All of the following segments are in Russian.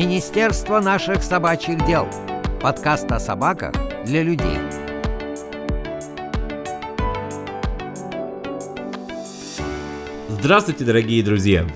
Министерство наших собачьих дел. Подкаст о собаках для людей. Здравствуйте, дорогие друзья!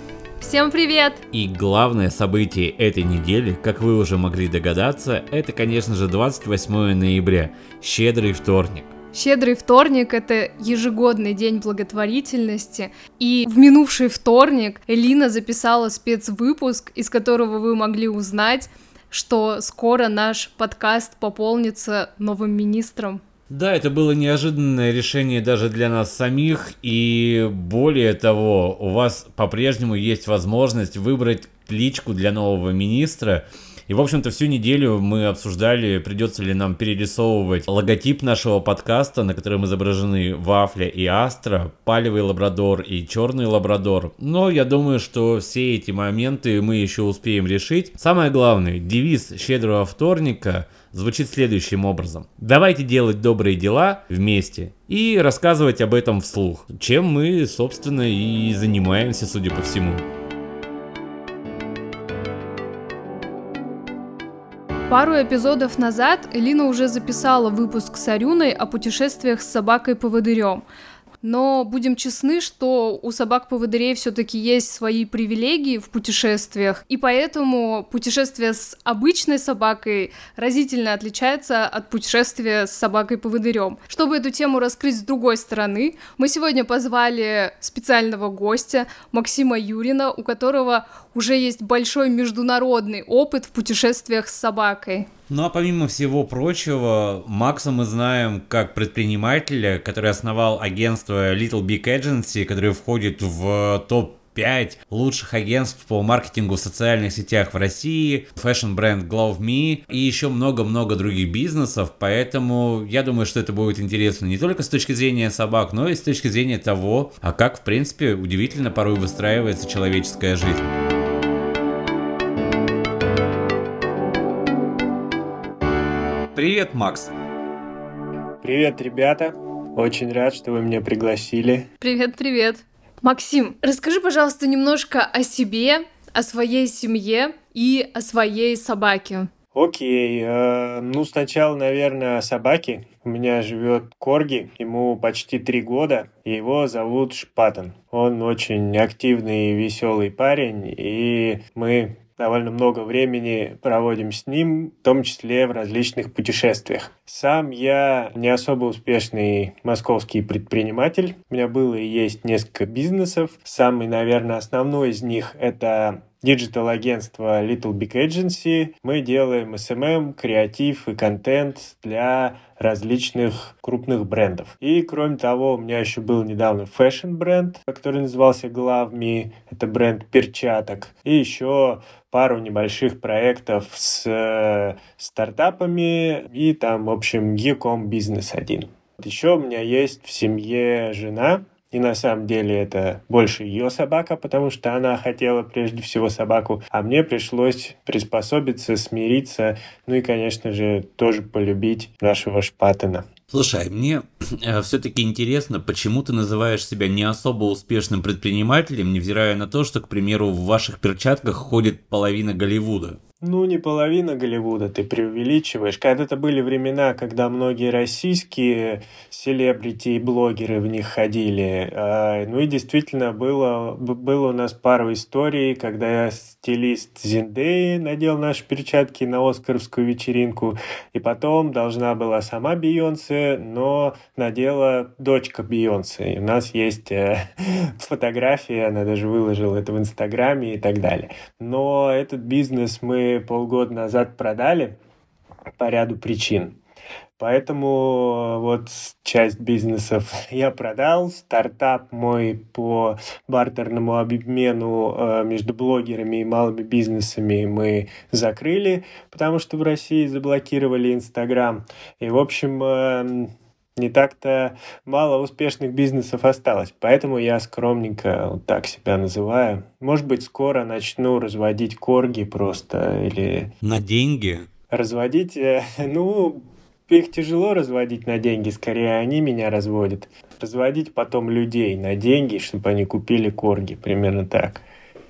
Всем привет! И главное событие этой недели, как вы уже могли догадаться, это, конечно же, 28 ноября, щедрый вторник. Щедрый вторник — это ежегодный день благотворительности, и в минувший вторник Элина записала спецвыпуск, из которого вы могли узнать, что скоро наш подкаст пополнится новым министром. Да, это было неожиданное решение даже для нас самих, и более того, у вас по-прежнему есть возможность выбрать кличку для нового министра, и, в общем-то, всю неделю мы обсуждали, придется ли нам перерисовывать логотип нашего подкаста, на котором изображены Вафля и Астра, Палевый Лабрадор и Черный Лабрадор. Но я думаю, что все эти моменты мы еще успеем решить. Самое главное, девиз щедрого вторника звучит следующим образом. Давайте делать добрые дела вместе и рассказывать об этом вслух, чем мы, собственно, и занимаемся, судя по всему. Пару эпизодов назад Элина уже записала выпуск с Арюной о путешествиях с собакой-поводырем. Но будем честны, что у собак-поводырей все-таки есть свои привилегии в путешествиях, и поэтому путешествие с обычной собакой разительно отличается от путешествия с собакой-поводырем. Чтобы эту тему раскрыть с другой стороны, мы сегодня позвали специального гостя Максима Юрина, у которого уже есть большой международный опыт в путешествиях с собакой. Ну а помимо всего прочего, Макса мы знаем как предпринимателя, который основал агентство Little Big Agency, которое входит в топ 5 лучших агентств по маркетингу в социальных сетях в России, фэшн-бренд Glove Me и еще много-много других бизнесов, поэтому я думаю, что это будет интересно не только с точки зрения собак, но и с точки зрения того, а как, в принципе, удивительно порой выстраивается человеческая жизнь. Привет, Макс. Привет, ребята. Очень рад, что вы меня пригласили. Привет, привет. Максим, расскажи, пожалуйста, немножко о себе, о своей семье и о своей собаке. Окей, э, ну сначала, наверное, о собаке. У меня живет Корги, ему почти три года, и его зовут Шпатон. Он очень активный и веселый парень, и мы довольно много времени проводим с ним, в том числе в различных путешествиях. Сам я не особо успешный московский предприниматель. У меня было и есть несколько бизнесов. Самый, наверное, основной из них — это диджитал-агентство Little Big Agency. Мы делаем SMM, креатив и контент для различных крупных брендов. И кроме того, у меня еще был недавно fashion-бренд, который назывался Glove Это бренд перчаток. И еще пару небольших проектов с э, стартапами и там, в общем, Ecom бизнес один. Еще у меня есть в семье жена, и на самом деле это больше ее собака, потому что она хотела прежде всего собаку, а мне пришлось приспособиться, смириться, ну и, конечно же, тоже полюбить нашего Шпатена. Слушай, мне э, все-таки интересно, почему ты называешь себя не особо успешным предпринимателем, невзирая на то, что, к примеру, в ваших перчатках ходит половина Голливуда? Ну, не половина Голливуда, ты преувеличиваешь. Когда-то были времена, когда многие российские селебрити и блогеры в них ходили. А, ну и действительно, было, было у нас пару историй, когда стилист Зиндеи надел наши перчатки на Оскаровскую вечеринку, и потом должна была сама Бейонсе, но надела дочка Бейонсе. И у нас есть э, фотография, она даже выложила это в Инстаграме и так далее. Но этот бизнес мы полгода назад продали по ряду причин. Поэтому вот часть бизнесов я продал, стартап мой по бартерному обмену э, между блогерами и малыми бизнесами мы закрыли, потому что в России заблокировали Инстаграм. И, в общем, э, не так-то мало успешных бизнесов осталось, поэтому я скромненько вот так себя называю. Может быть, скоро начну разводить корги просто или... На деньги? Разводить, э, ну, их тяжело разводить на деньги, скорее они меня разводят. Разводить потом людей на деньги, чтобы они купили корги, примерно так.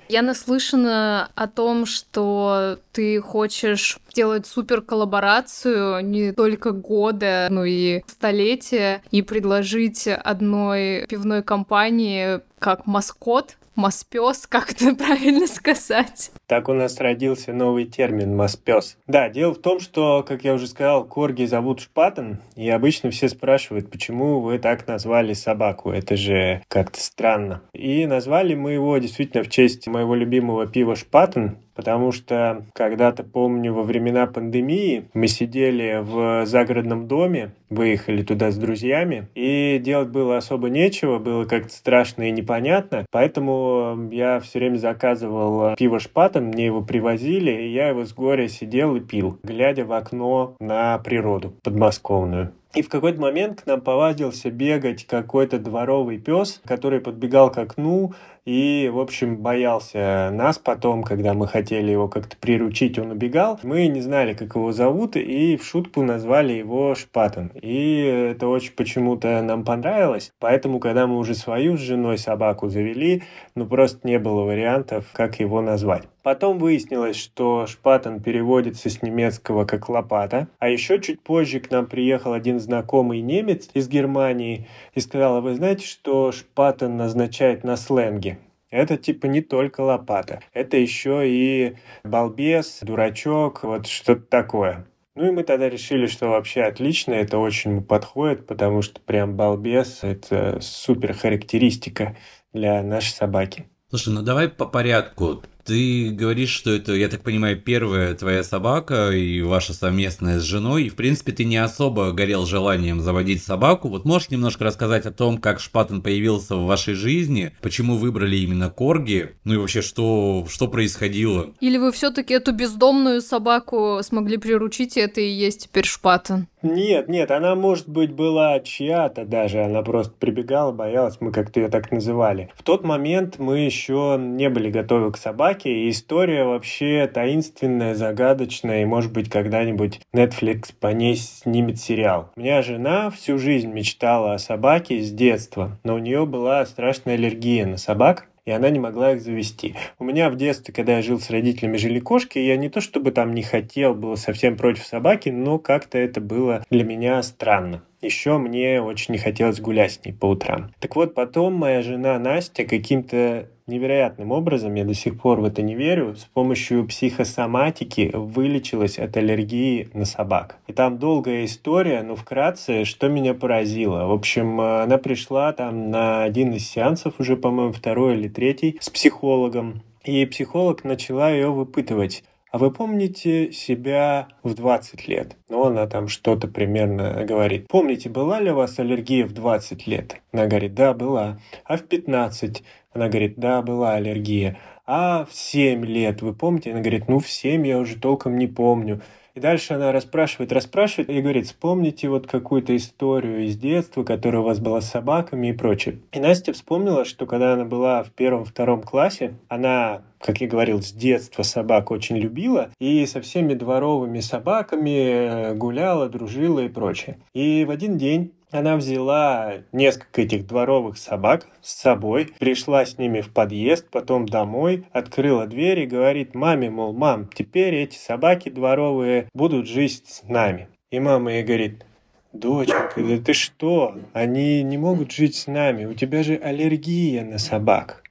Я наслышана о том, что ты хочешь сделать супер коллаборацию не только года, но и столетия и предложить одной пивной компании как маскот Маспес, как это правильно сказать? Так у нас родился новый термин «маспес». Да, дело в том, что, как я уже сказал, корги зовут Шпатен, и обычно все спрашивают, почему вы так назвали собаку, это же как-то странно. И назвали мы его действительно в честь моего любимого пива Шпатен, потому что когда-то, помню, во времена пандемии мы сидели в загородном доме, выехали туда с друзьями, и делать было особо нечего, было как-то страшно и непонятно, поэтому я все время заказывал пиво шпатом, мне его привозили, и я его с горя сидел и пил, глядя в окно на природу подмосковную. И в какой-то момент к нам повадился бегать какой-то дворовый пес, который подбегал к окну, и, в общем, боялся нас потом, когда мы хотели его как-то приручить, он убегал. Мы не знали, как его зовут, и в шутку назвали его Шпатон. И это очень почему-то нам понравилось, поэтому, когда мы уже свою с женой собаку завели, ну просто не было вариантов, как его назвать. Потом выяснилось, что шпатон переводится с немецкого как лопата. А еще чуть позже к нам приехал один знакомый немец из Германии и сказал, а вы знаете, что шпатон назначает на сленге? Это типа не только лопата, это еще и балбес, дурачок, вот что-то такое. Ну и мы тогда решили, что вообще отлично, это очень подходит, потому что прям балбес – это супер характеристика для нашей собаки. Слушай, ну давай по порядку. Ты говоришь, что это, я так понимаю, первая твоя собака и ваша совместная с женой. И, в принципе, ты не особо горел желанием заводить собаку. Вот можешь немножко рассказать о том, как Шпатен появился в вашей жизни, почему выбрали именно Корги, ну и вообще, что, что происходило? Или вы все-таки эту бездомную собаку смогли приручить, и это и есть теперь Шпатен? Нет, нет, она, может быть, была чья-то даже, она просто прибегала, боялась, мы как-то ее так называли. В тот момент мы еще не были готовы к собаке, и история вообще таинственная, загадочная, и, может быть, когда-нибудь Netflix по ней снимет сериал. У меня жена всю жизнь мечтала о собаке с детства, но у нее была страшная аллергия на собак, и она не могла их завести. У меня в детстве, когда я жил с родителями, жили кошки, я не то чтобы там не хотел, был совсем против собаки, но как-то это было для меня странно. Еще мне очень не хотелось гулять с ней по утрам. Так вот, потом моя жена Настя каким-то невероятным образом, я до сих пор в это не верю, с помощью психосоматики вылечилась от аллергии на собак. И там долгая история, но вкратце, что меня поразило. В общем, она пришла там на один из сеансов, уже, по-моему, второй или третий, с психологом. И психолог начала ее выпытывать а вы помните себя в 20 лет? Ну, она там что-то примерно говорит. Помните, была ли у вас аллергия в 20 лет? Она говорит, да, была. А в 15? Она говорит, да, была аллергия. А в 7 лет, вы помните? Она говорит, ну, в 7 я уже толком не помню. И дальше она расспрашивает, расспрашивает и говорит, вспомните вот какую-то историю из детства, которая у вас была с собаками и прочее. И Настя вспомнила, что когда она была в первом-втором классе, она как я говорил, с детства собак очень любила и со всеми дворовыми собаками э, гуляла, дружила и прочее. И в один день она взяла несколько этих дворовых собак с собой, пришла с ними в подъезд, потом домой, открыла дверь и говорит маме, мол, мам, теперь эти собаки дворовые будут жить с нами. И мама ей говорит, доченька, да ты что? Они не могут жить с нами, у тебя же аллергия на собак.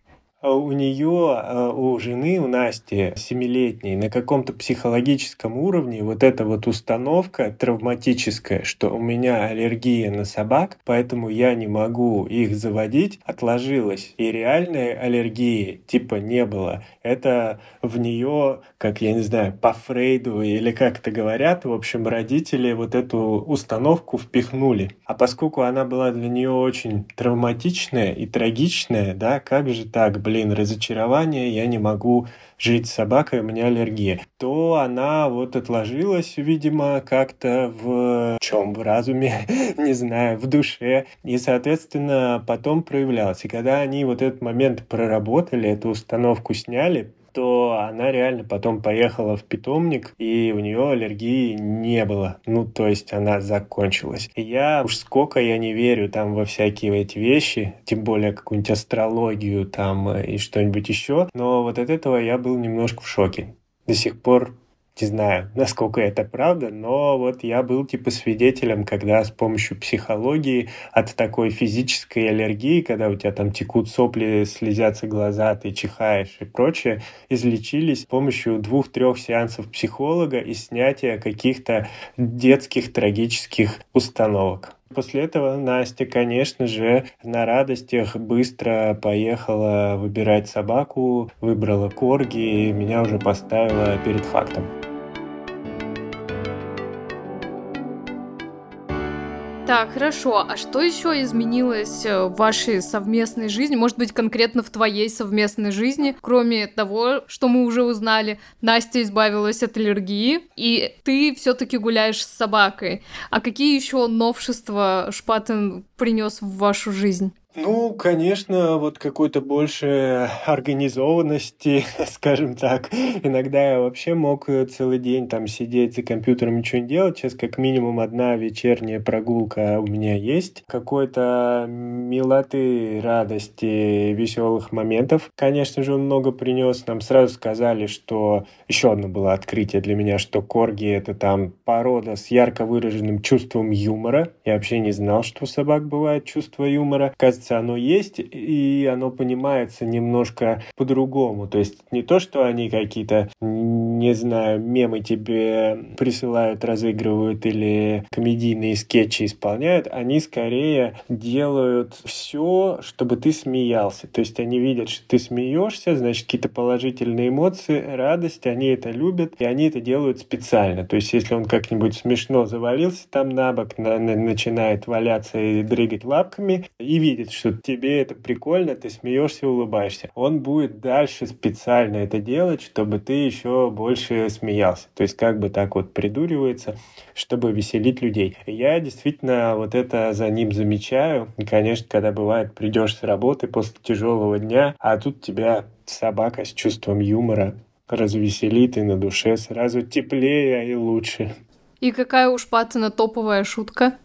А у нее, а, у жены, у Насти, семилетней, на каком-то психологическом уровне вот эта вот установка травматическая, что у меня аллергия на собак, поэтому я не могу их заводить, отложилась. И реальной аллергии типа не было. Это в нее, как я не знаю, по Фрейду или как это говорят, в общем, родители вот эту установку впихнули. А поскольку она была для нее очень травматичная и трагичная, да, как же так, блин, блин, разочарование, я не могу жить с собакой, у меня аллергия, то она вот отложилась, видимо, как-то в чем, в разуме, не знаю, в душе, и, соответственно, потом проявлялась. И когда они вот этот момент проработали, эту установку сняли, то она реально потом поехала в питомник, и у нее аллергии не было. Ну, то есть она закончилась. И я уж сколько я не верю там во всякие эти вещи, тем более какую-нибудь астрологию там э, и что-нибудь еще, но вот от этого я был немножко в шоке. До сих пор не знаю, насколько это правда, но вот я был типа свидетелем, когда с помощью психологии от такой физической аллергии, когда у тебя там текут сопли, слезятся глаза, ты чихаешь и прочее, излечились с помощью двух-трех сеансов психолога и снятия каких-то детских трагических установок. После этого Настя, конечно же, на радостях быстро поехала выбирать собаку, выбрала корги и меня уже поставила перед фактом. Так, хорошо. А что еще изменилось э, в вашей совместной жизни? Может быть, конкретно в твоей совместной жизни, кроме того, что мы уже узнали, Настя избавилась от аллергии, и ты все-таки гуляешь с собакой. А какие еще новшества Шпатен принес в вашу жизнь? Ну, конечно, вот какой-то больше организованности, скажем так. Иногда я вообще мог целый день там сидеть за компьютером, ничего не делать. Сейчас как минимум одна вечерняя прогулка у меня есть. Какой-то милоты, радости, веселых моментов. Конечно же, он много принес. Нам сразу сказали, что еще одно было открытие для меня, что корги — это там порода с ярко выраженным чувством юмора. Я вообще не знал, что у собак бывает чувство юмора. Кажется, кажется, оно есть, и оно понимается немножко по-другому. То есть не то, что они какие-то, не знаю, мемы тебе присылают, разыгрывают или комедийные скетчи исполняют, они скорее делают все, чтобы ты смеялся. То есть они видят, что ты смеешься, значит, какие-то положительные эмоции, радость, они это любят, и они это делают специально. То есть если он как-нибудь смешно завалился там на бок, на, на, начинает валяться и дрыгать лапками, и видит, что тебе это прикольно, ты смеешься, улыбаешься. Он будет дальше специально это делать, чтобы ты еще больше смеялся. То есть как бы так вот придуривается, чтобы веселить людей. Я действительно вот это за ним замечаю. Конечно, когда бывает, придешь с работы после тяжелого дня, а тут тебя собака с чувством юмора развеселит и на душе сразу теплее и лучше. И какая уж Паттона топовая шутка?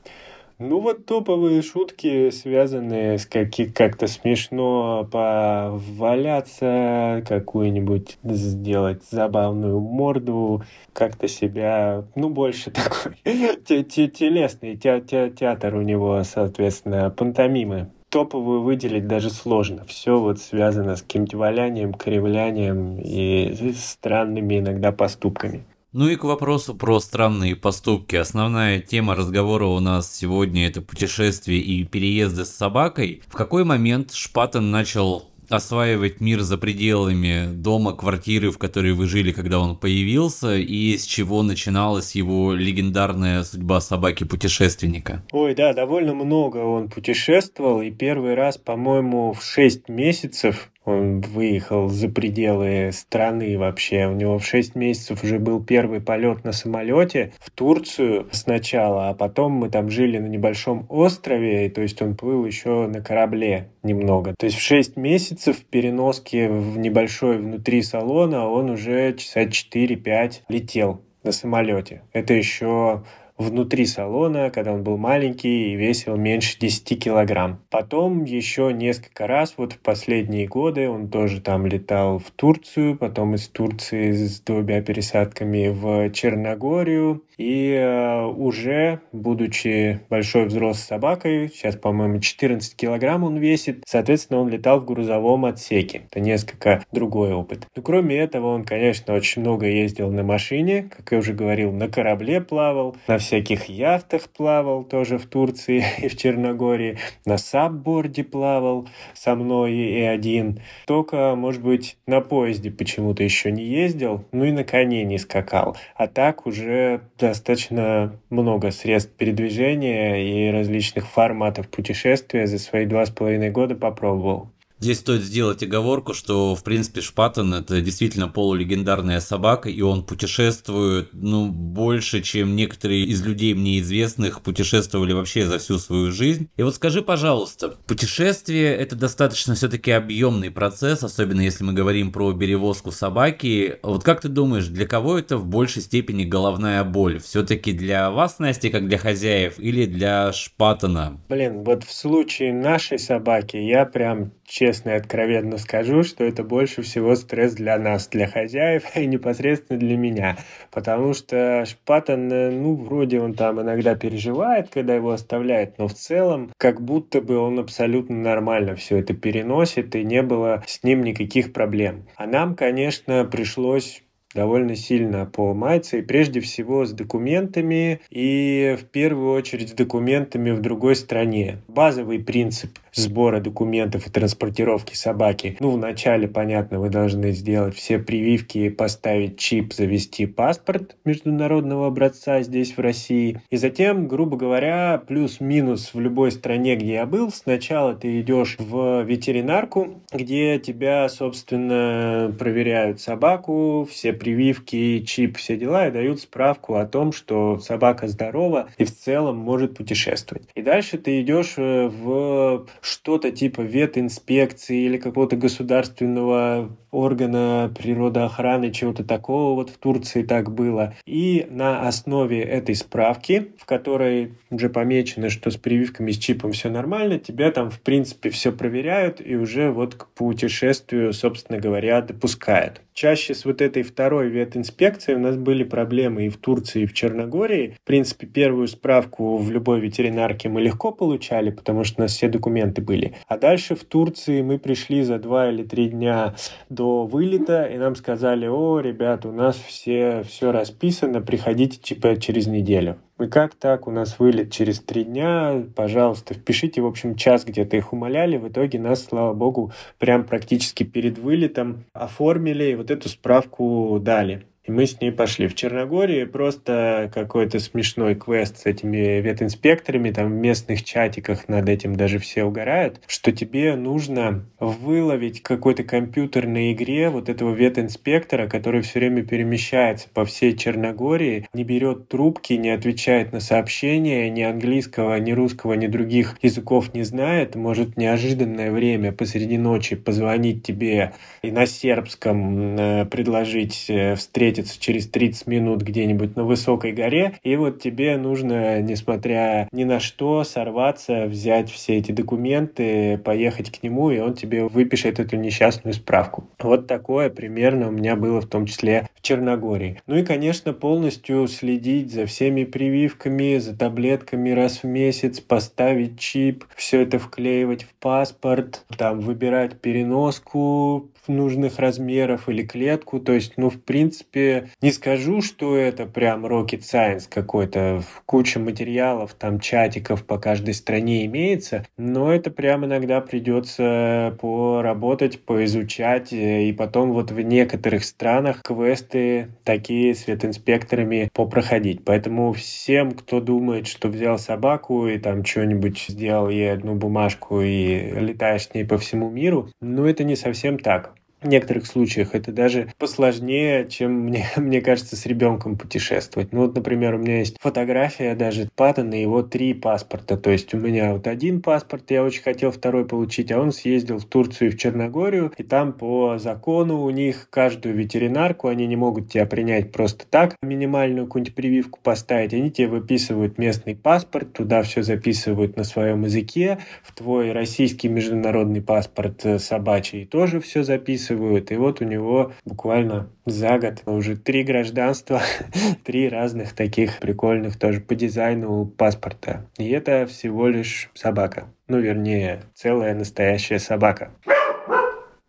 Ну вот топовые шутки, связанные с каки как-то смешно поваляться, какую-нибудь сделать забавную морду, как-то себя, ну больше такой телесный театр у него, соответственно, пантомимы топовую выделить даже сложно. Все вот связано с каким-то валянием, кривлянием и странными иногда поступками. Ну и к вопросу про странные поступки. Основная тема разговора у нас сегодня это путешествия и переезды с собакой. В какой момент Шпатен начал осваивать мир за пределами дома, квартиры, в которой вы жили, когда он появился, и с чего начиналась его легендарная судьба собаки-путешественника? Ой, да, довольно много он путешествовал, и первый раз, по-моему, в 6 месяцев он выехал за пределы страны вообще. У него в 6 месяцев уже был первый полет на самолете в Турцию сначала, а потом мы там жили на небольшом острове, то есть он плыл еще на корабле немного. То есть в 6 месяцев переноски в небольшой внутри салона он уже часа 4-5 летел на самолете. Это еще внутри салона, когда он был маленький и весил меньше 10 килограмм. Потом еще несколько раз, вот в последние годы, он тоже там летал в Турцию, потом из Турции с двумя пересадками в Черногорию. И э, уже, будучи большой взрослой собакой, сейчас, по-моему, 14 килограмм он весит, соответственно, он летал в грузовом отсеке. Это несколько другой опыт. Но кроме этого, он, конечно, очень много ездил на машине, как я уже говорил, на корабле плавал, на всяких яхтах плавал тоже в Турции и в Черногории, на сабборде плавал со мной и один. Только, может быть, на поезде почему-то еще не ездил, ну и на коне не скакал. А так уже достаточно много средств передвижения и различных форматов путешествия за свои два с половиной года попробовал. Здесь стоит сделать оговорку, что, в принципе, Шпатон – это действительно полулегендарная собака, и он путешествует, ну, больше, чем некоторые из людей мне известных путешествовали вообще за всю свою жизнь. И вот скажи, пожалуйста, путешествие – это достаточно все-таки объемный процесс, особенно если мы говорим про перевозку собаки. Вот как ты думаешь, для кого это в большей степени головная боль? Все-таки для вас, Настя, как для хозяев, или для Шпатона? Блин, вот в случае нашей собаки я прям честно и откровенно скажу, что это больше всего стресс для нас, для хозяев и непосредственно для меня. Потому что Шпатон, э, ну, вроде он там иногда переживает, когда его оставляют, но в целом как будто бы он абсолютно нормально все это переносит, и не было с ним никаких проблем. А нам, конечно, пришлось довольно сильно поломается, и прежде всего с документами, и в первую очередь с документами в другой стране. Базовый принцип сбора документов и транспортировки собаки. Ну, вначале, понятно, вы должны сделать все прививки, поставить чип, завести паспорт международного образца здесь, в России. И затем, грубо говоря, плюс-минус в любой стране, где я был, сначала ты идешь в ветеринарку, где тебя, собственно, проверяют собаку, все прививки, чип, все дела, и дают справку о том, что собака здорова и в целом может путешествовать. И дальше ты идешь э, в что-то типа ветинспекции или какого-то государственного органа природоохраны, чего-то такого вот в Турции так было. И на основе этой справки, в которой уже помечено, что с прививками, с чипом все нормально, тебя там в принципе все проверяют и уже вот к путешествию, собственно говоря, допускают. Чаще с вот этой второй ветинспекцией у нас были проблемы и в Турции, и в Черногории. В принципе, первую справку в любой ветеринарке мы легко получали, потому что у нас все документы были. А дальше в Турции мы пришли за два или три дня до вылета, и нам сказали, о, ребята, у нас все, все расписано, приходите типа через неделю. И как так? У нас вылет через три дня, пожалуйста, впишите, в общем, час где-то их умоляли. В итоге нас, слава богу, прям практически перед вылетом оформили и вот эту справку дали. И мы с ней пошли. В Черногории просто какой-то смешной квест с этими ветинспекторами, там в местных чатиках над этим даже все угорают, что тебе нужно выловить какой-то компьютерной игре вот этого ветинспектора, который все время перемещается по всей Черногории, не берет трубки, не отвечает на сообщения, ни английского, ни русского, ни других языков не знает, может неожиданное время посреди ночи позвонить тебе и на сербском э, предложить э, встретиться встретиться через 30 минут где-нибудь на высокой горе, и вот тебе нужно, несмотря ни на что, сорваться, взять все эти документы, поехать к нему, и он тебе выпишет эту несчастную справку. Вот такое примерно у меня было в том числе в Черногории. Ну и, конечно, полностью следить за всеми прививками, за таблетками раз в месяц, поставить чип, все это вклеивать в паспорт, там выбирать переноску нужных размеров или клетку. То есть, ну, в принципе, не скажу, что это прям rocket science какой-то, куча материалов, там чатиков по каждой стране имеется, но это прям иногда придется поработать, поизучать, и потом вот в некоторых странах квесты такие с ветинспекторами попроходить. Поэтому всем, кто думает, что взял собаку и там что-нибудь сделал ей одну бумажку и летаешь с ней по всему миру, ну это не совсем так. В некоторых случаях это даже посложнее, чем мне, мне кажется, с ребенком путешествовать. Ну вот, например, у меня есть фотография даже Паттона, его три паспорта. То есть у меня вот один паспорт, я очень хотел второй получить, а он съездил в Турцию и в Черногорию, и там по закону у них каждую ветеринарку, они не могут тебя принять просто так, минимальную какую-нибудь прививку поставить, они тебе выписывают местный паспорт, туда все записывают на своем языке, в твой российский международный паспорт э, собачий тоже все записывают, описывают. И вот у него буквально за год уже три гражданства, три разных таких прикольных тоже по дизайну паспорта. И это всего лишь собака. Ну, вернее, целая настоящая собака.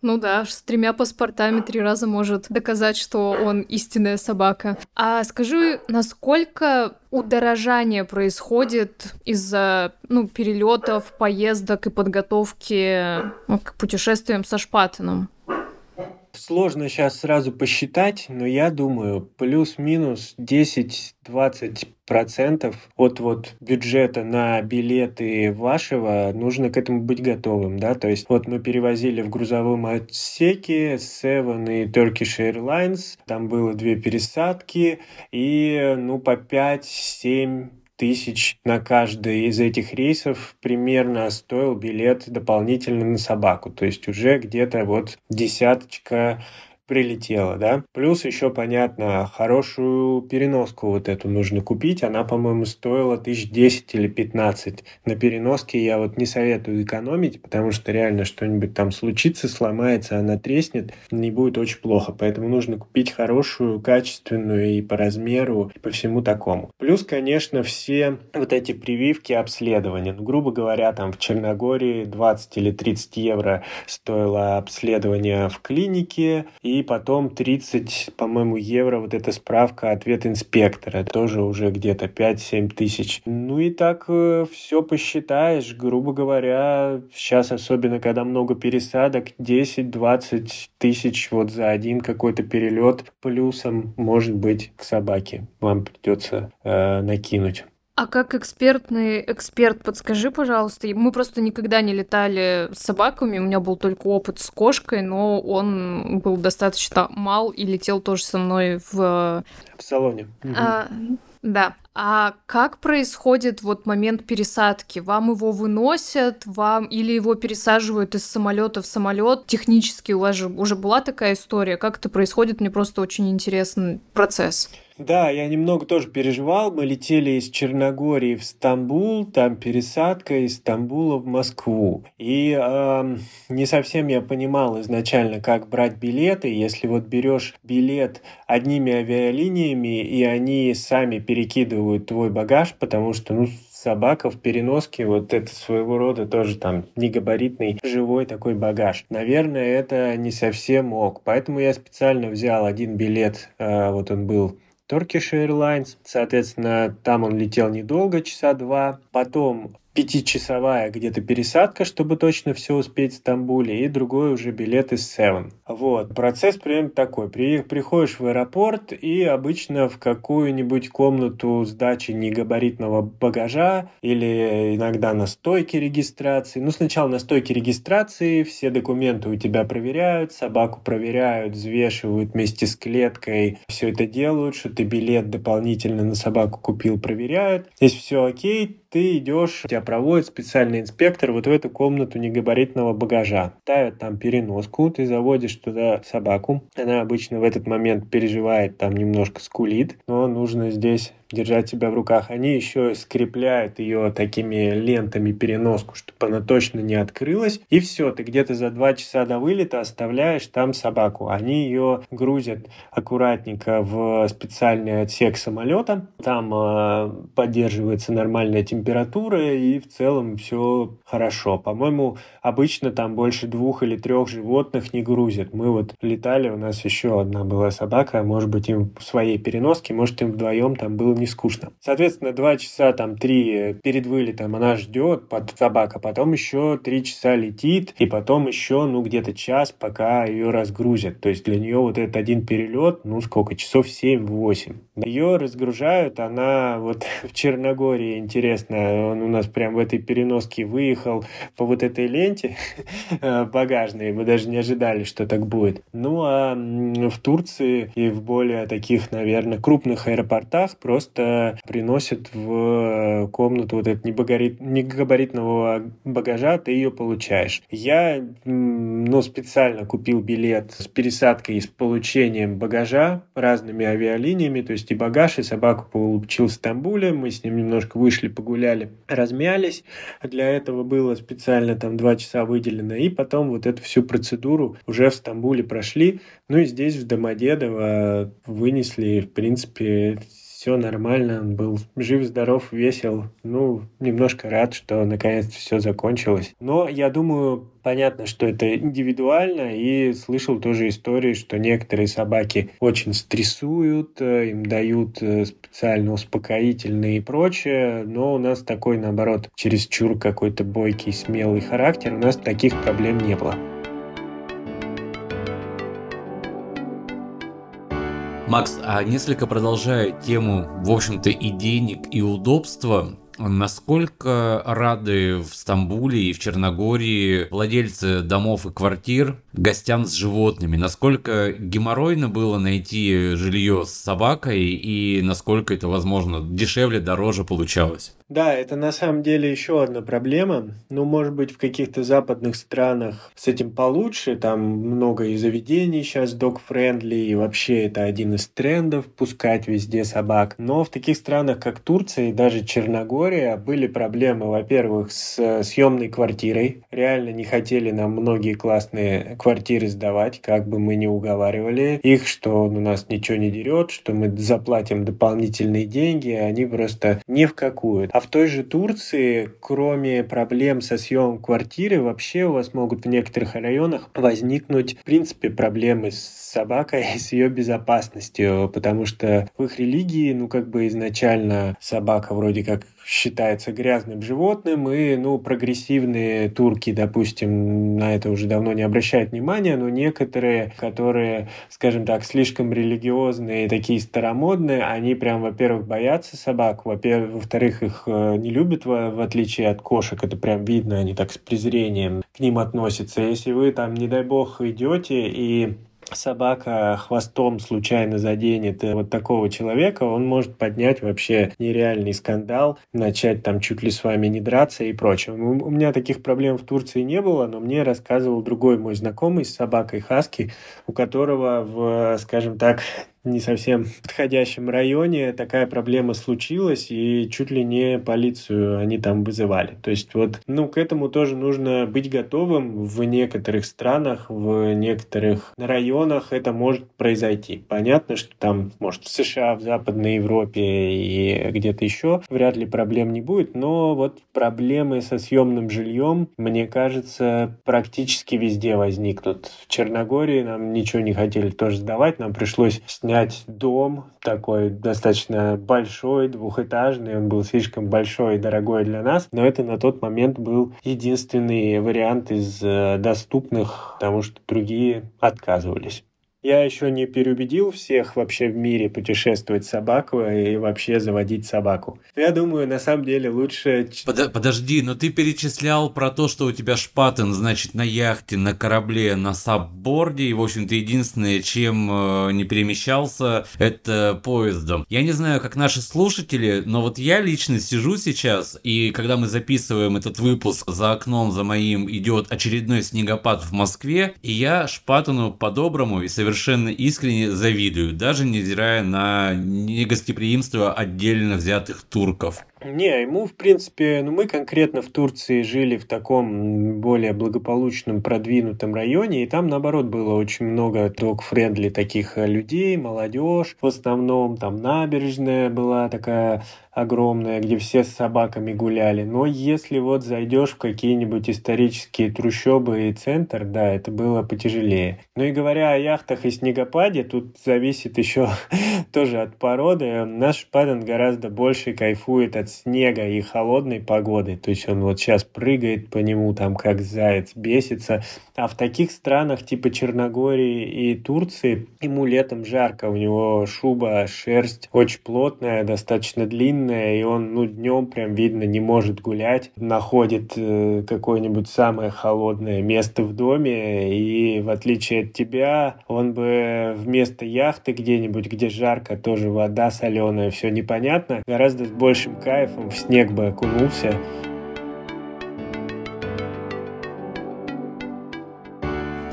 Ну да, с тремя паспортами три раза может доказать, что он истинная собака. А скажи, насколько удорожание происходит из-за ну, перелетов, поездок и подготовки к путешествиям со Шпатеном? Сложно сейчас сразу посчитать, но я думаю, плюс-минус 10-20 процентов от вот бюджета на билеты вашего нужно к этому быть готовым, да, то есть вот мы перевозили в грузовом отсеке Seven и Turkish Airlines, там было две пересадки и ну по 5-7 тысяч на каждый из этих рейсов примерно стоил билет дополнительно на собаку. То есть уже где-то вот десяточка прилетела, да. Плюс еще, понятно, хорошую переноску вот эту нужно купить. Она, по-моему, стоила тысяч десять или пятнадцать. На переноске я вот не советую экономить, потому что реально что-нибудь там случится, сломается, она треснет, не будет очень плохо. Поэтому нужно купить хорошую, качественную и по размеру, и по всему такому. Плюс, конечно, все вот эти прививки, обследования. Ну, грубо говоря, там в Черногории 20 или 30 евро стоило обследование в клинике, и и потом 30, по-моему, евро вот эта справка ответ инспектора, тоже уже где-то 5-7 тысяч. Ну и так э, все посчитаешь, грубо говоря, сейчас особенно, когда много пересадок, 10-20 тысяч вот за один какой-то перелет плюсом, может быть, к собаке вам придется э, накинуть. А как экспертный эксперт, подскажи, пожалуйста, мы просто никогда не летали с собаками, у меня был только опыт с кошкой, но он был достаточно мал и летел тоже со мной в... В салоне. А, да. А как происходит вот момент пересадки? Вам его выносят, вам или его пересаживают из самолета в самолет? Технически у вас же уже была такая история. Как это происходит? Мне просто очень интересный процесс. Да, я немного тоже переживал. Мы летели из Черногории в Стамбул, там пересадка из Стамбула в Москву. И э, не совсем я понимал изначально, как брать билеты. Если вот берешь билет одними авиалиниями, и они сами перекидывают твой багаж, потому что, ну, собака в переноске, вот это своего рода тоже там негабаритный живой такой багаж. Наверное, это не совсем ок. Поэтому я специально взял один билет, э, вот он был Turkish Airlines. Соответственно, там он летел недолго, часа два. Потом пятичасовая где-то пересадка, чтобы точно все успеть в Стамбуле, и другой уже билет из Seven. Вот. Процесс примерно такой. При, приходишь в аэропорт и обычно в какую-нибудь комнату сдачи негабаритного багажа или иногда на стойке регистрации. Ну, сначала на стойке регистрации все документы у тебя проверяют, собаку проверяют, взвешивают вместе с клеткой, все это делают, что ты билет дополнительно на собаку купил, проверяют. Здесь все окей, ты идешь, тебя проводит специальный инспектор вот в эту комнату негабаритного багажа. Ставят там переноску, ты заводишь туда собаку. Она обычно в этот момент переживает, там немножко скулит, но нужно здесь держать себя в руках. Они еще скрепляют ее такими лентами переноску, чтобы она точно не открылась. И все, ты где-то за два часа до вылета оставляешь там собаку. Они ее грузят аккуратненько в специальный отсек самолета. Там э, поддерживается нормальная температура и в целом все хорошо. По-моему, обычно там больше двух или трех животных не грузят. Мы вот летали, у нас еще одна была собака, может быть, им в своей переноске, может, им вдвоем там было не скучно. Соответственно, два часа, там, три перед вылетом она ждет под собака, потом еще три часа летит, и потом еще, ну, где-то час, пока ее разгрузят. То есть для нее вот этот один перелет, ну, сколько, часов 7-8. Ее разгружают, она вот в Черногории, интересно, он у нас прям в этой переноске выехал по вот этой ленте багажной, мы даже не ожидали, что так будет. Ну, а в Турции и в более таких, наверное, крупных аэропортах просто просто приносят в комнату вот этот негабарит, негабаритного багажа, ты ее получаешь. Я ну, специально купил билет с пересадкой и с получением багажа разными авиалиниями, то есть и багаж, и собаку получил в Стамбуле, мы с ним немножко вышли, погуляли, размялись. Для этого было специально там два часа выделено, и потом вот эту всю процедуру уже в Стамбуле прошли. Ну и здесь, в Домодедово, вынесли, в принципе, все нормально, он был жив-здоров, весел. Ну, немножко рад, что наконец все закончилось. Но я думаю, понятно, что это индивидуально, и слышал тоже истории, что некоторые собаки очень стрессуют, э, им дают э, специально успокоительные и прочее, но у нас такой, наоборот, чересчур какой-то бойкий, смелый характер, у нас таких проблем не было. Макс, а несколько продолжая тему, в общем-то, и денег, и удобства, Насколько рады в Стамбуле и в Черногории владельцы домов и квартир гостям с животными? Насколько геморройно было найти жилье с собакой и насколько это, возможно, дешевле, дороже получалось? Да, это на самом деле еще одна проблема. Ну, может быть, в каких-то западных странах с этим получше. Там много и заведений сейчас dog-friendly, и вообще это один из трендов пускать везде собак. Но в таких странах, как Турция и даже Черногория, были проблемы, во-первых, с съемной квартирой. Реально не хотели нам многие классные квартиры сдавать, как бы мы не уговаривали их, что у нас ничего не дерет, что мы заплатим дополнительные деньги, а они просто ни в какую. А в той же Турции, кроме проблем со съемом квартиры, вообще у вас могут в некоторых районах возникнуть, в принципе, проблемы с собакой и с ее безопасностью, потому что в их религии, ну, как бы изначально собака вроде как считается грязным животным, и, ну, прогрессивные турки, допустим, на это уже давно не обращают внимания, но некоторые, которые, скажем так, слишком религиозные, такие старомодные, они прям, во-первых, боятся собак, во-вторых, их э, не любят, в отличие от кошек, это прям видно, они так с презрением к ним относятся. Если вы там, не дай бог, идете и собака хвостом случайно заденет вот такого человека, он может поднять вообще нереальный скандал, начать там чуть ли с вами не драться и прочее. У меня таких проблем в Турции не было, но мне рассказывал другой мой знакомый с собакой Хаски, у которого в, скажем так, не совсем подходящем районе такая проблема случилась, и чуть ли не полицию они там вызывали. То есть вот, ну, к этому тоже нужно быть готовым. В некоторых странах, в некоторых районах это может произойти. Понятно, что там, может, в США, в Западной Европе и где-то еще вряд ли проблем не будет, но вот проблемы со съемным жильем, мне кажется, практически везде возникнут. В Черногории нам ничего не хотели тоже сдавать, нам пришлось снять снять дом такой достаточно большой, двухэтажный. Он был слишком большой и дорогой для нас, но это на тот момент был единственный вариант из э, доступных, потому что другие отказывались. Я еще не переубедил всех вообще в мире путешествовать собакой и вообще заводить собаку. Я думаю, на самом деле лучше... Под, подожди, но ты перечислял про то, что у тебя шпатен, значит, на яхте, на корабле, на сабборде, и, в общем-то, единственное, чем э, не перемещался, это поездом. Я не знаю, как наши слушатели, но вот я лично сижу сейчас, и когда мы записываем этот выпуск, за окном за моим идет очередной снегопад в Москве, и я шпатену по-доброму и совершенно совершенно искренне завидую, даже невзирая на негостеприимство отдельно взятых турков. Не, ему, в принципе, ну мы конкретно в Турции жили в таком более благополучном, продвинутом районе, и там, наоборот, было очень много док-френдли таких людей, молодежь, в основном там набережная была такая огромная, где все с собаками гуляли. Но если вот зайдешь в какие-нибудь исторические трущобы и центр, да, это было потяжелее. Ну и говоря о яхтах и снегопаде, тут зависит еще тоже от породы. Наш падан гораздо больше кайфует от снега и холодной погоды. То есть он вот сейчас прыгает по нему там как заяц, бесится. А в таких странах типа Черногории и Турции ему летом жарко, у него шуба, шерсть очень плотная, достаточно длинная, и он ну, днем прям видно не может гулять, находит э, какое-нибудь самое холодное место в доме, и в отличие от тебя, он бы вместо яхты где-нибудь, где жарко, тоже вода соленая, все непонятно, гораздо с большим кайфом в снег бы окунулся.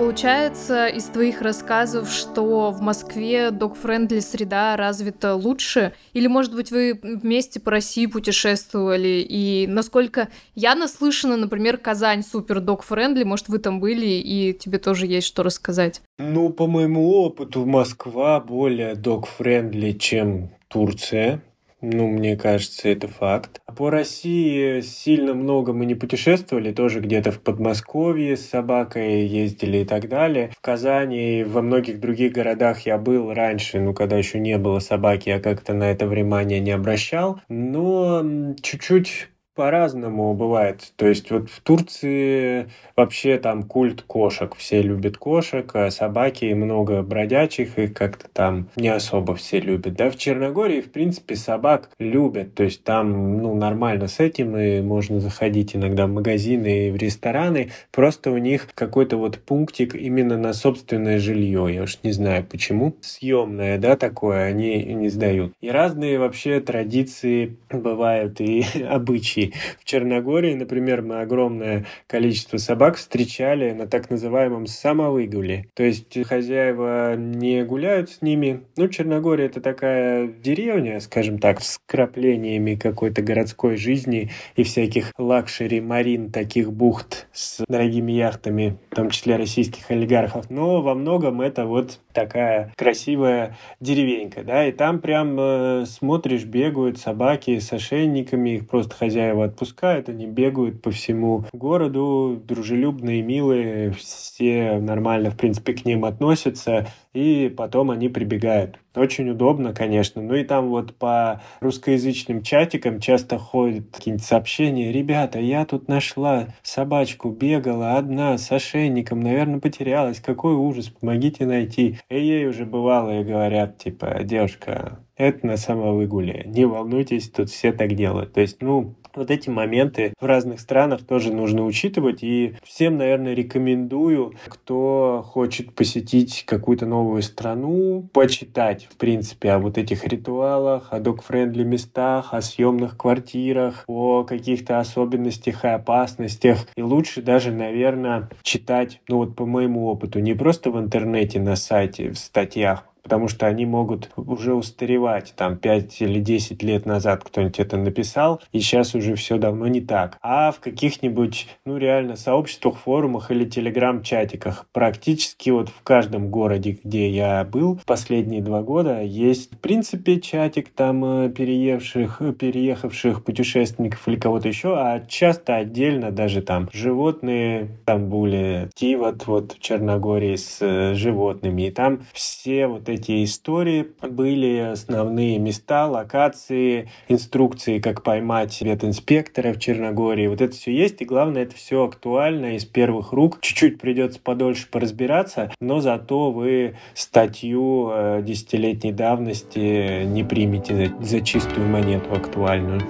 Получается из твоих рассказов, что в Москве dog-friendly среда развита лучше? Или, может быть, вы вместе по России путешествовали? И насколько я наслышана, например, Казань супер dog-friendly, может, вы там были, и тебе тоже есть что рассказать? Ну, по моему опыту, Москва более dog-friendly, чем Турция. Ну, мне кажется, это факт. По России сильно много мы не путешествовали, тоже где-то в Подмосковье с собакой ездили и так далее. В Казани и во многих других городах я был раньше, ну, когда еще не было собаки, я как-то на это внимание не обращал. Но чуть-чуть по-разному бывает. То есть вот в Турции вообще там культ кошек. Все любят кошек, а собаки много бродячих, и как-то там не особо все любят. Да, в Черногории, в принципе, собак любят. То есть там, ну, нормально с этим, и можно заходить иногда в магазины и в рестораны. Просто у них какой-то вот пунктик именно на собственное жилье. Я уж не знаю почему. Съемное, да, такое, они не сдают. И разные вообще традиции бывают и обычаи. В Черногории, например, мы огромное количество собак встречали на так называемом самовыгуле. То есть хозяева не гуляют с ними. Ну, Черногория это такая деревня, скажем так, с вкраплениями какой-то городской жизни и всяких luxury, марин, таких бухт с дорогими яхтами, в том числе российских олигархов. Но во многом это вот такая красивая деревенька, да, и там прям э, смотришь, бегают собаки с ошейниками, их просто хозяева отпускают, они бегают по всему городу, дружелюбные, милые, все нормально, в принципе, к ним относятся, и потом они прибегают. Очень удобно, конечно. Ну и там вот по русскоязычным чатикам часто ходят какие-нибудь сообщения. Ребята, я тут нашла собачку, бегала одна с ошейником, наверное, потерялась. Какой ужас, помогите найти. И ей уже бывало и говорят, типа, девушка, это на самовыгуле. Не волнуйтесь, тут все так делают. То есть, ну, вот эти моменты в разных странах тоже нужно учитывать. И всем, наверное, рекомендую, кто хочет посетить какую-то новую страну, почитать, в принципе, о вот этих ритуалах, о док-френдли местах, о съемных квартирах, о каких-то особенностях и опасностях. И лучше даже, наверное, читать, ну вот по моему опыту, не просто в интернете, на сайте, в статьях, потому что они могут уже устаревать. Там 5 или 10 лет назад кто-нибудь это написал, и сейчас уже все давно не так. А в каких-нибудь, ну реально, сообществах, форумах или телеграм-чатиках практически вот в каждом городе, где я был последние два года, есть в принципе чатик там э, переевших, переехавших путешественников или кого-то еще, а часто отдельно даже там животные, там были Тивот вот в Черногории с э, животными, и там все вот эти эти истории были основные места, локации, инструкции, как поймать ветинспектора в Черногории. Вот это все есть, и главное, это все актуально из первых рук. Чуть-чуть придется подольше поразбираться, но зато вы статью э, десятилетней давности не примете за, за чистую монету актуальную.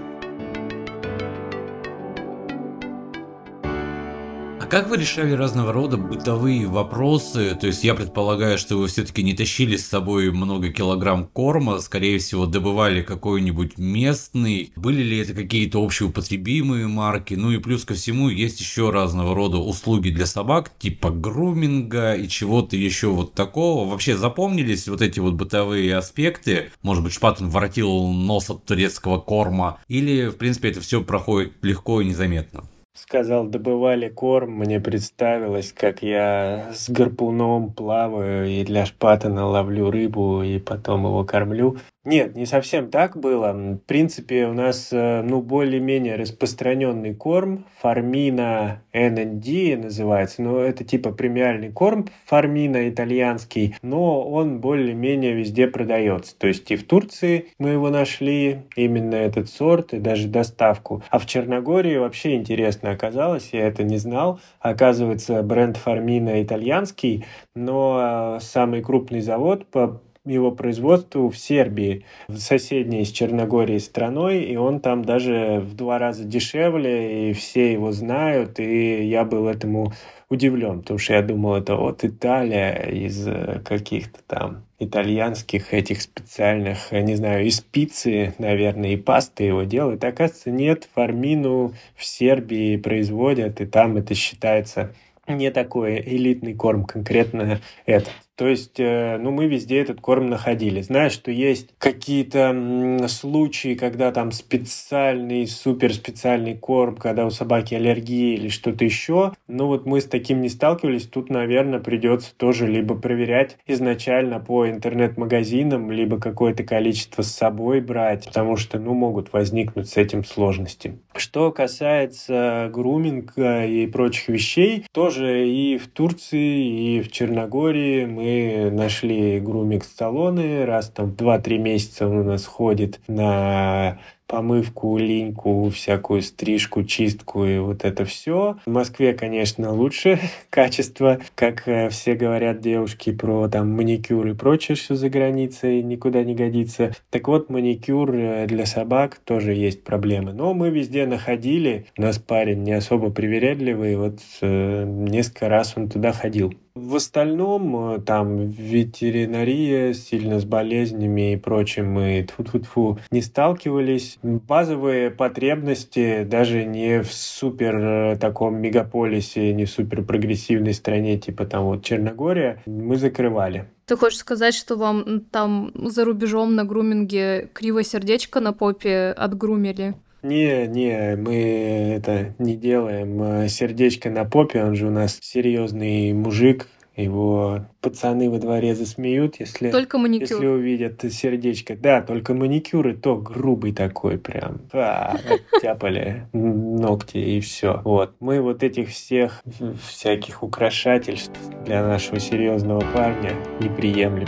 Как вы решали разного рода бытовые вопросы? То есть я предполагаю, что вы все-таки не тащили с собой много килограмм корма, скорее всего, добывали какой-нибудь местный. Были ли это какие-то общеупотребимые марки? Ну и плюс ко всему есть еще разного рода услуги для собак, типа груминга и чего-то еще вот такого. Вообще запомнились вот эти вот бытовые аспекты? Может быть, Шпатон воротил нос от турецкого корма? Или, в принципе, это все проходит легко и незаметно? Сказал, добывали корм, мне представилось, как я с гарпуном плаваю и для шпатана ловлю рыбу и потом его кормлю. Нет, не совсем так было. В принципе, у нас э, ну, более-менее распространенный корм. Фармина NND называется. Но это типа премиальный корм Фармина итальянский. Но он более-менее везде продается. То есть и в Турции мы его нашли, именно этот сорт, и даже доставку. А в Черногории вообще интересно оказалось, я это не знал. Оказывается, бренд Фармина итальянский, но э, самый крупный завод по его производству в Сербии, в соседней с Черногорией страной, и он там даже в два раза дешевле, и все его знают, и я был этому удивлен, потому что я думал, это вот Италия из э, каких-то там итальянских этих специальных, я не знаю, из пиццы, наверное, и пасты его делают. Оказывается, нет, фармину в Сербии производят, и там это считается не такой элитный корм, конкретно этот. То есть, э, ну, мы везде этот корм находили. Знаешь, что есть какие-то случаи, когда там специальный, супер специальный корм, когда у собаки аллергия или что-то еще. Ну, вот мы с таким не сталкивались. Тут, наверное, придется тоже либо проверять изначально по интернет-магазинам, либо какое-то количество с собой брать, потому что, ну, могут возникнуть с этим сложности. Что касается груминга и прочих вещей, тоже и в Турции, и в Черногории мы мы нашли грумик салоны, раз там 2-3 месяца он у нас ходит на помывку, линьку, всякую стрижку, чистку и вот это все. В Москве, конечно, лучше качество, как э, все говорят девушки про там маникюр и прочее, все за границей никуда не годится. Так вот, маникюр э, для собак тоже есть проблемы. Но мы везде находили. У нас парень не особо привередливый, вот э, несколько раз он туда ходил. В остальном э, там ветеринария сильно с болезнями и прочим мы тьфу -тьфу -тьфу, не сталкивались. Базовые потребности даже не в супер э, таком мегаполисе, не в супер прогрессивной стране типа там вот Черногория мы закрывали. Ты хочешь сказать, что вам там за рубежом на груминге криво сердечко на попе отгрумили? Не, не, мы это не делаем. Сердечко на попе, он же у нас серьезный мужик, его пацаны во дворе засмеют, если, только маникюр. если увидят сердечко. Да, только маникюр и то грубый такой прям. А, тяпали ногти и все. Вот. Мы вот этих всех всяких украшательств для нашего серьезного парня не приемлем.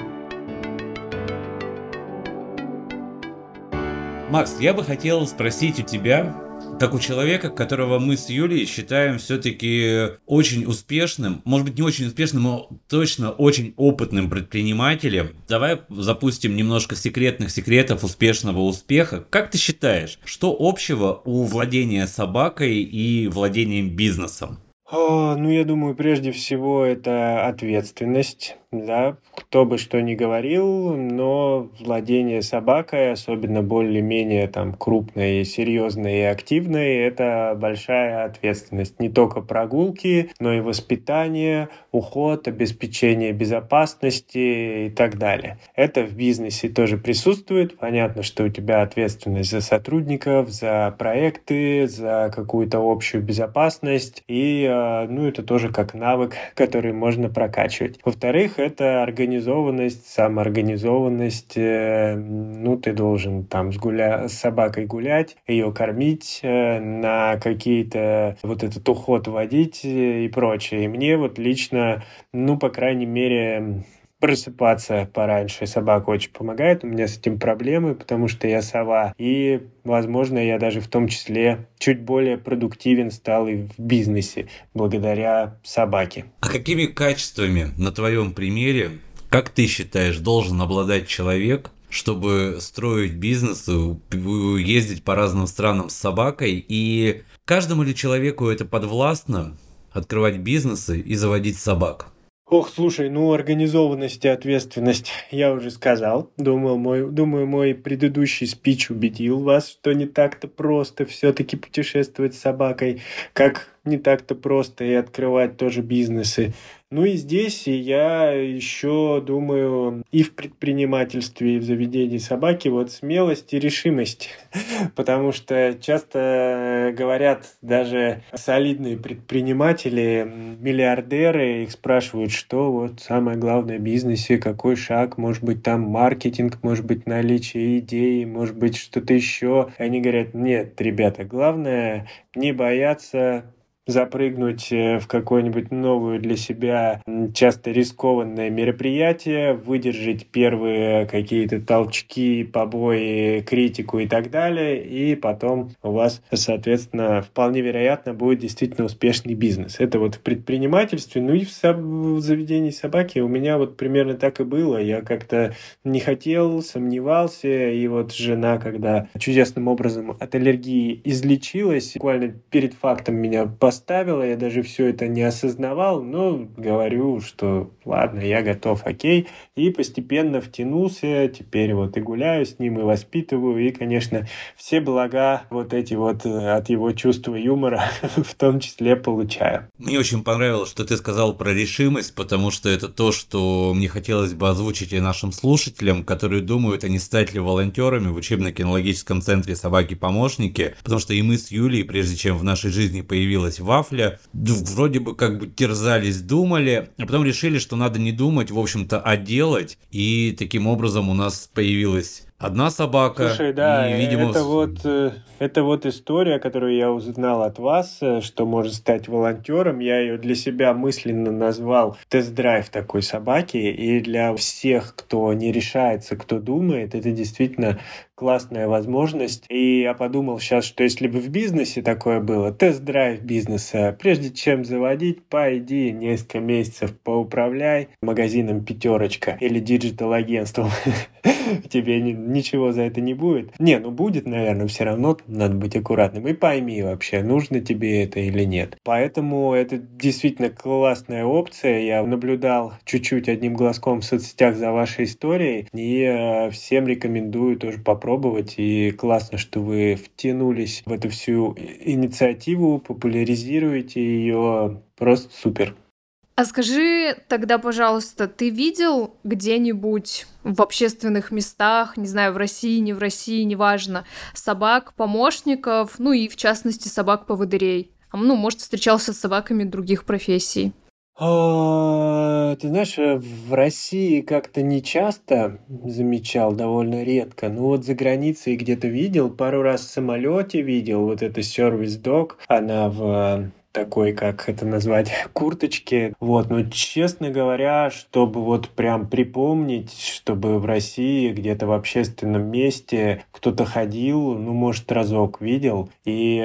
Макс, я бы хотел спросить у тебя, как у человека, которого мы с Юлей считаем все-таки очень успешным, может быть не очень успешным, но точно очень опытным предпринимателем. Давай запустим немножко секретных секретов успешного успеха. Как ты считаешь, что общего у владения собакой и владением бизнесом? О, ну, я думаю, прежде всего это ответственность да, кто бы что ни говорил, но владение собакой, особенно более-менее там крупной, серьезной и активной, это большая ответственность. Не только прогулки, но и воспитание, уход, обеспечение безопасности и так далее. Это в бизнесе тоже присутствует. Понятно, что у тебя ответственность за сотрудников, за проекты, за какую-то общую безопасность. И а, ну, это тоже как навык, который можно прокачивать. Во-вторых, это организованность, самоорганизованность. Э, ну, ты должен там с, гуля... с собакой гулять, ее кормить, э, на какие-то вот этот уход водить и прочее. И мне вот лично, ну, по крайней мере, просыпаться пораньше. Собака очень помогает. У меня с этим проблемы, потому что я сова. И, возможно, я даже в том числе чуть более продуктивен стал и в бизнесе благодаря собаке. А какими качествами, на твоем примере, как ты считаешь, должен обладать человек, чтобы строить бизнес, ездить по разным странам с собакой, и каждому ли человеку это подвластно открывать бизнесы и заводить собак? Ох, слушай, ну организованность и ответственность я уже сказал. Думаю, мой, думаю, мой предыдущий спич убедил вас, что не так-то просто все-таки путешествовать с собакой, как не так-то просто и открывать тоже бизнесы. Ну и здесь я еще думаю и в предпринимательстве, и в заведении собаки вот смелость и решимость. Потому что часто говорят даже солидные предприниматели, миллиардеры, их спрашивают, что вот самое главное в бизнесе, какой шаг, может быть там маркетинг, может быть наличие идей, может быть что-то еще. Они говорят, нет, ребята, главное не бояться запрыгнуть э, в какое-нибудь новую для себя часто рискованное мероприятие, выдержать первые какие-то толчки, побои, критику и так далее, и потом у вас, соответственно, вполне вероятно будет действительно успешный бизнес. Это вот в предпринимательстве, ну и в, соб- в заведении собаки у меня вот примерно так и было. Я как-то не хотел, сомневался, и вот жена, когда чудесным образом от аллергии излечилась, буквально перед фактом меня поставила оставила, я даже все это не осознавал, но говорю, что ладно, я готов, окей. И постепенно втянулся, теперь вот и гуляю с ним, и воспитываю, и, конечно, все блага вот эти вот э, от его чувства юмора в том числе получаю. Мне очень понравилось, что ты сказал про решимость, потому что это то, что мне хотелось бы озвучить и нашим слушателям, которые думают, они стать ли волонтерами в учебно-кинологическом центре «Собаки-помощники», потому что и мы с Юлей, прежде чем в нашей жизни появилась вафля, вроде бы как бы терзались, думали, а потом решили, что надо не думать, в общем-то, а делать. И таким образом у нас появилась Одна собака. Слушай, да, и, видимо, это вот, э, это вот история, которую я узнал от вас, э, что может стать волонтером. Я ее для себя мысленно назвал тест-драйв такой собаки. И для всех, кто не решается, кто думает, это действительно классная возможность. И я подумал сейчас, что если бы в бизнесе такое было, тест-драйв бизнеса, прежде чем заводить, пойди несколько месяцев поуправляй магазином «Пятерочка» или digital-агентством. Тебе ничего за это не будет. Не, ну будет, наверное, все равно надо быть аккуратным. И пойми вообще, нужно тебе это или нет. Поэтому это действительно классная опция. Я наблюдал чуть-чуть одним глазком в соцсетях за вашей историей. И э, всем рекомендую тоже попробовать. И классно, что вы втянулись в эту всю инициативу, популяризируете ее. Просто супер. А скажи тогда, пожалуйста, ты видел где-нибудь в общественных местах, не знаю, в России, не в России, неважно, собак-помощников, ну и в частности собак-поводырей? Ну, может, встречался с собаками других профессий? А, ты знаешь, э, в России как-то не часто замечал, довольно редко. Ну вот за границей где-то видел, пару раз в самолете видел вот это сервис дог. Она в такой, как это назвать, курточке. Вот, но честно говоря, чтобы вот прям припомнить, чтобы в России где-то в общественном месте кто-то ходил, ну, может, разок видел, и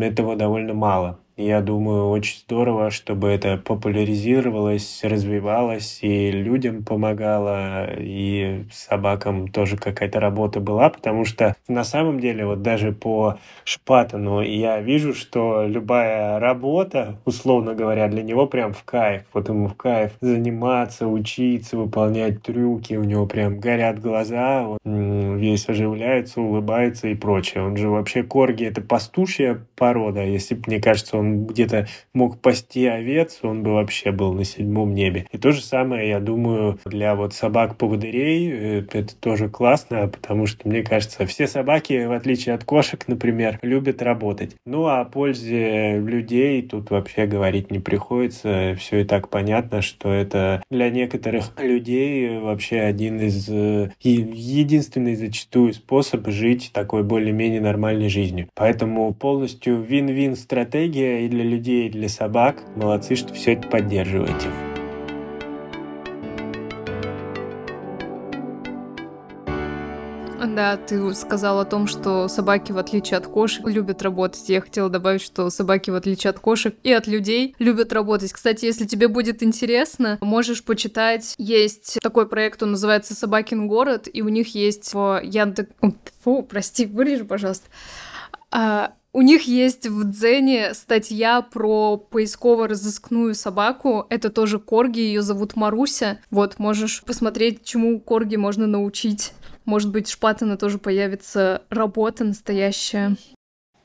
этого довольно мало. Я думаю, очень здорово, чтобы это популяризировалось, развивалось, и людям помогало, и собакам тоже какая-то работа была, потому что на самом деле вот даже по Шпатану я вижу, что любая работа, условно говоря, для него прям в кайф. Вот ему в кайф заниматься, учиться, выполнять трюки, у него прям горят глаза, он весь оживляется, улыбается и прочее. Он же вообще корги — это пастушья порода, если, мне кажется, он где-то мог пасти овец, он бы вообще был на седьмом небе. И то же самое, я думаю, для вот собак-поводырей э, это тоже классно, потому что, мне кажется, все собаки, в отличие от кошек, например, любят работать. Ну, а о пользе людей тут вообще говорить не приходится. Все и так понятно, что это для некоторых людей вообще один из э, единственный зачастую способ жить такой более-менее нормальной жизнью. Поэтому полностью вин-вин стратегия и для людей, и для собак. Молодцы, что все это поддерживаете. Да, ты сказал о том, что собаки, в отличие от кошек, любят работать. Я хотела добавить, что собаки, в отличие от кошек и от людей, любят работать. Кстати, если тебе будет интересно, можешь почитать. Есть такой проект, он называется «Собакин город», и у них есть в Яндекс... Фу, прости, вырежи, пожалуйста. А, у них есть в Дзене статья про поисково-розыскную собаку. Это тоже корги, ее зовут Маруся. Вот, можешь посмотреть, чему корги можно научить. Может быть, Шпатана тоже появится работа настоящая.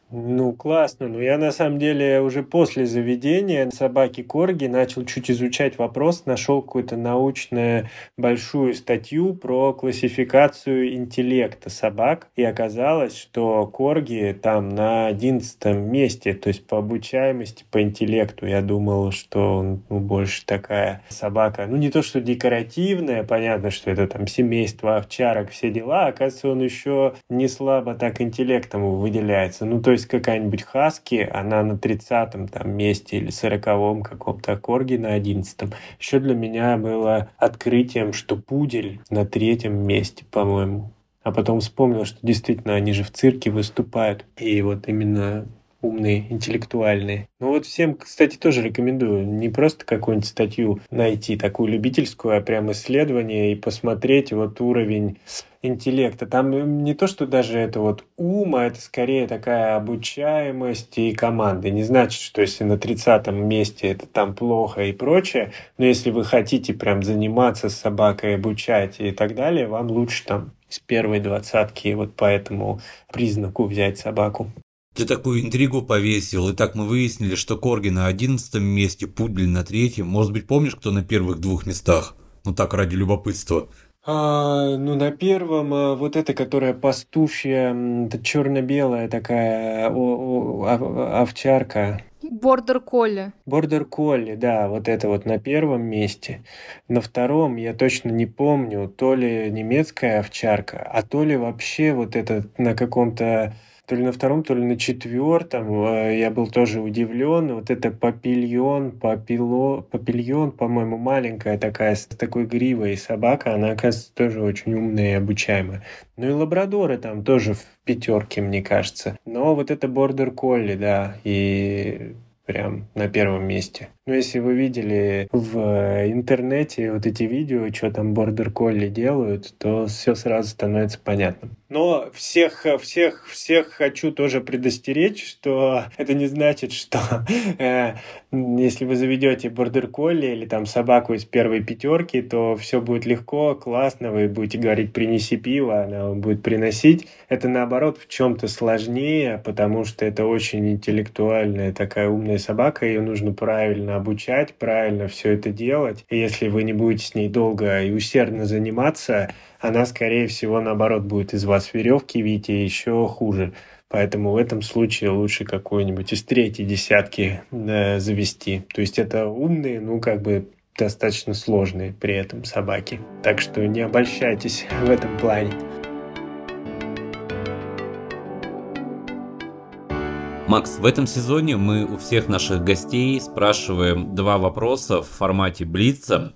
Ну, классно. Но я на самом деле уже после заведения собаки Корги начал чуть изучать вопрос, нашел какую-то научную большую статью про классификацию интеллекта собак. И оказалось, что Корги там на одиннадцатом месте, то есть по обучаемости, по интеллекту. Я думал, что он ну, больше такая собака. Ну, не то, что декоративная, понятно, что это там семейство овчарок, все дела. Оказывается, он еще не слабо так интеллектом выделяется. Ну, то есть какая-нибудь Хаски, она на 30-м там месте или 40-м каком-то, Корги на 11-м. Еще для меня было открытием, что Пудель на третьем месте, по-моему. А потом вспомнил, что действительно они же в цирке выступают. И вот именно умные, интеллектуальные. Ну вот всем, кстати, тоже рекомендую не просто какую-нибудь статью найти, такую любительскую, а прям исследование и посмотреть вот уровень интеллекта. Там не то, что даже это вот ум, а это скорее такая обучаемость и команда. Не значит, что если на 30 месте это там плохо и прочее, но если вы хотите прям заниматься с собакой, обучать и так далее, вам лучше там с первой двадцатки вот по этому признаку взять собаку. Ты такую интригу повесил, и так мы выяснили, что Корги на одиннадцатом месте, Пудель на третьем. Может быть, помнишь, кто на первых двух местах? Ну так, ради любопытства. А, ну, на первом а, вот эта, которая пастушья, черно-белая такая о, о, овчарка. Бордер Колли. Бордер Колли, да, вот это вот на первом месте. На втором я точно не помню, то ли немецкая овчарка, а то ли вообще вот это на каком-то то ли на втором, то ли на четвертом. Э, я был тоже удивлен. Вот это папильон, папило, папильон, по-моему, маленькая такая, с такой гривой собака, она, оказывается, тоже очень умная и обучаемая. Ну и лабрадоры там тоже в пятерке, мне кажется. Но вот это бордер колли, да, и прям на первом месте. Но если вы видели в интернете вот эти видео, что там бордер колли делают, то все сразу становится понятным. Но всех, всех, всех хочу тоже предостеречь, что это не значит, что э, если вы заведете бордер колли или там собаку из первой пятерки, то все будет легко, классно, вы будете говорить «принеси пиво», она будет приносить. Это наоборот в чем-то сложнее, потому что это очень интеллектуальная такая умная собака, ее нужно правильно обучать, правильно все это делать. И если вы не будете с ней долго и усердно заниматься, она, скорее всего, наоборот, будет из вас веревки видеть и еще хуже. Поэтому в этом случае лучше какой-нибудь из третьей десятки э, завести. То есть это умные, ну, как бы достаточно сложные при этом собаки. Так что не обольщайтесь в этом плане. Макс, в этом сезоне мы у всех наших гостей спрашиваем два вопроса в формате Блица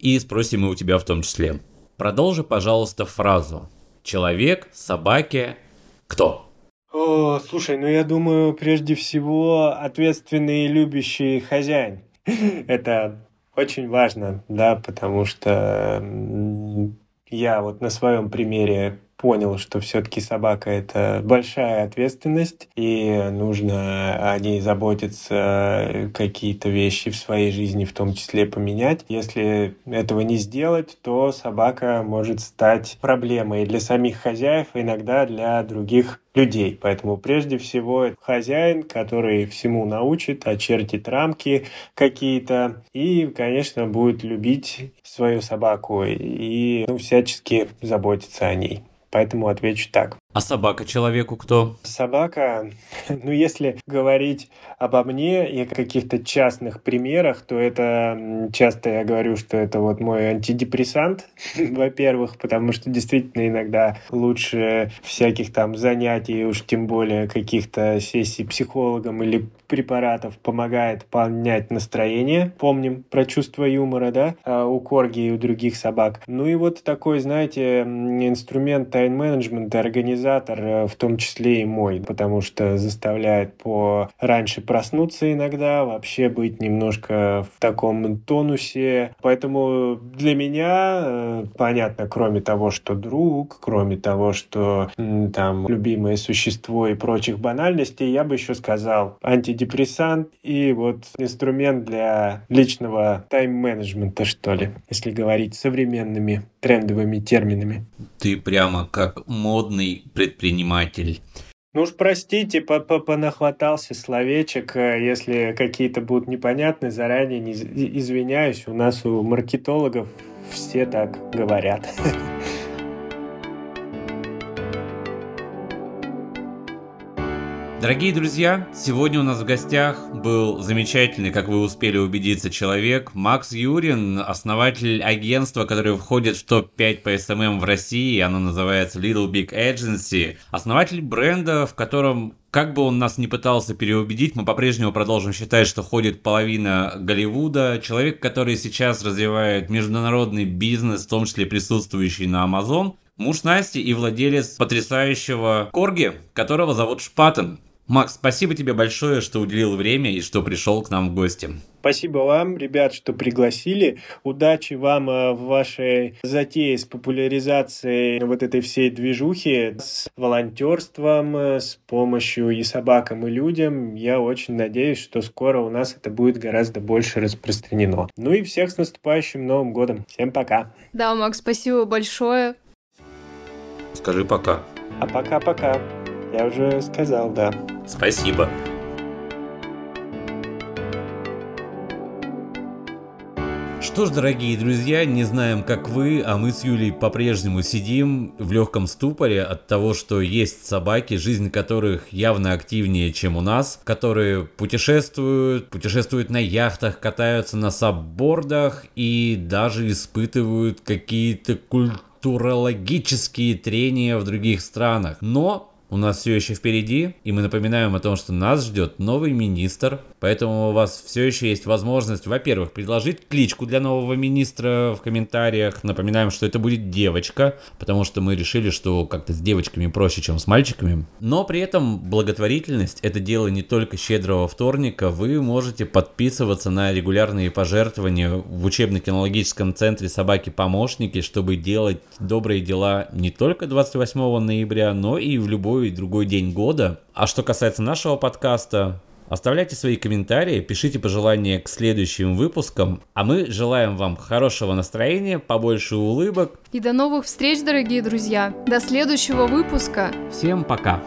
и спросим и у тебя в том числе. Продолжи, пожалуйста, фразу. Человек, собаки, кто? О, слушай, ну я думаю, прежде всего, ответственный и любящий хозяин. Это очень важно, да, потому что я вот на своем примере понял, что все-таки собака это большая ответственность, и нужно о ней заботиться, какие-то вещи в своей жизни в том числе поменять. Если этого не сделать, то собака может стать проблемой для самих хозяев, иногда для других людей. Поэтому прежде всего хозяин, который всему научит, очертит рамки какие-то и, конечно, будет любить свою собаку и ну, всячески заботиться о ней. Поэтому отвечу так. А собака человеку кто? Собака, ну если говорить обо мне и каких-то частных примерах, то это часто я говорю, что это вот мой антидепрессант, во-первых, потому что действительно иногда лучше всяких там занятий, уж тем более каких-то сессий психологом или препаратов помогает поднять настроение. Помним про чувство юмора, да, а у корги и у других собак. Ну и вот такой, знаете, инструмент тайм-менеджмента, организатор, э, в том числе и мой, потому что заставляет по раньше проснуться иногда, вообще быть немножко в таком тонусе. Поэтому для меня, э, понятно, кроме того, что друг, кроме того, что там любимое существо и прочих банальностей, я бы еще сказал антидепрессант и вот инструмент для личного тайм-менеджмента, что ли, если говорить современными трендовыми терминами. Ты прямо как модный предприниматель. Ну уж простите, понахватался словечек, если какие-то будут непонятны, заранее не извиняюсь, у нас у маркетологов все так говорят. Дорогие друзья, сегодня у нас в гостях был замечательный, как вы успели убедиться, человек Макс Юрин, основатель агентства, которое входит в топ-5 по SMM в России, оно называется Little Big Agency, основатель бренда, в котором как бы он нас не пытался переубедить, мы по-прежнему продолжим считать, что ходит половина Голливуда. Человек, который сейчас развивает международный бизнес, в том числе присутствующий на Amazon. Муж Насти и владелец потрясающего Корги, которого зовут Шпатен. Макс, спасибо тебе большое, что уделил время и что пришел к нам в гости. Спасибо вам, ребят, что пригласили. Удачи вам э, в вашей затее с популяризацией вот этой всей движухи, с волонтерством, э, с помощью и собакам, и людям. Я очень надеюсь, что скоро у нас это будет гораздо больше распространено. Ну и всех с наступающим Новым годом. Всем пока. Да, Макс, спасибо большое. Скажи пока. А пока-пока. Я уже сказал, да. Что ж, дорогие друзья, не знаем, как вы, а мы с Юлей по-прежнему сидим в легком ступоре от того, что есть собаки, жизнь которых явно активнее, чем у нас, которые путешествуют, путешествуют на яхтах, катаются на саббордах и даже испытывают какие-то культурологические трения в других странах. Но у нас все еще впереди, и мы напоминаем о том, что нас ждет новый министр, поэтому у вас все еще есть возможность, во-первых, предложить кличку для нового министра в комментариях. Напоминаем, что это будет девочка, потому что мы решили, что как-то с девочками проще, чем с мальчиками. Но при этом благотворительность это дело не только щедрого вторника, вы можете подписываться на регулярные пожертвования в учебно-кинологическом центре собаки-помощники, чтобы делать добрые дела не только 28 ноября, но и в любой другой день года. А что касается нашего подкаста, Оставляйте свои комментарии, пишите пожелания к следующим выпускам, а мы желаем вам хорошего настроения, побольше улыбок. И до новых встреч, дорогие друзья. До следующего выпуска. Всем пока.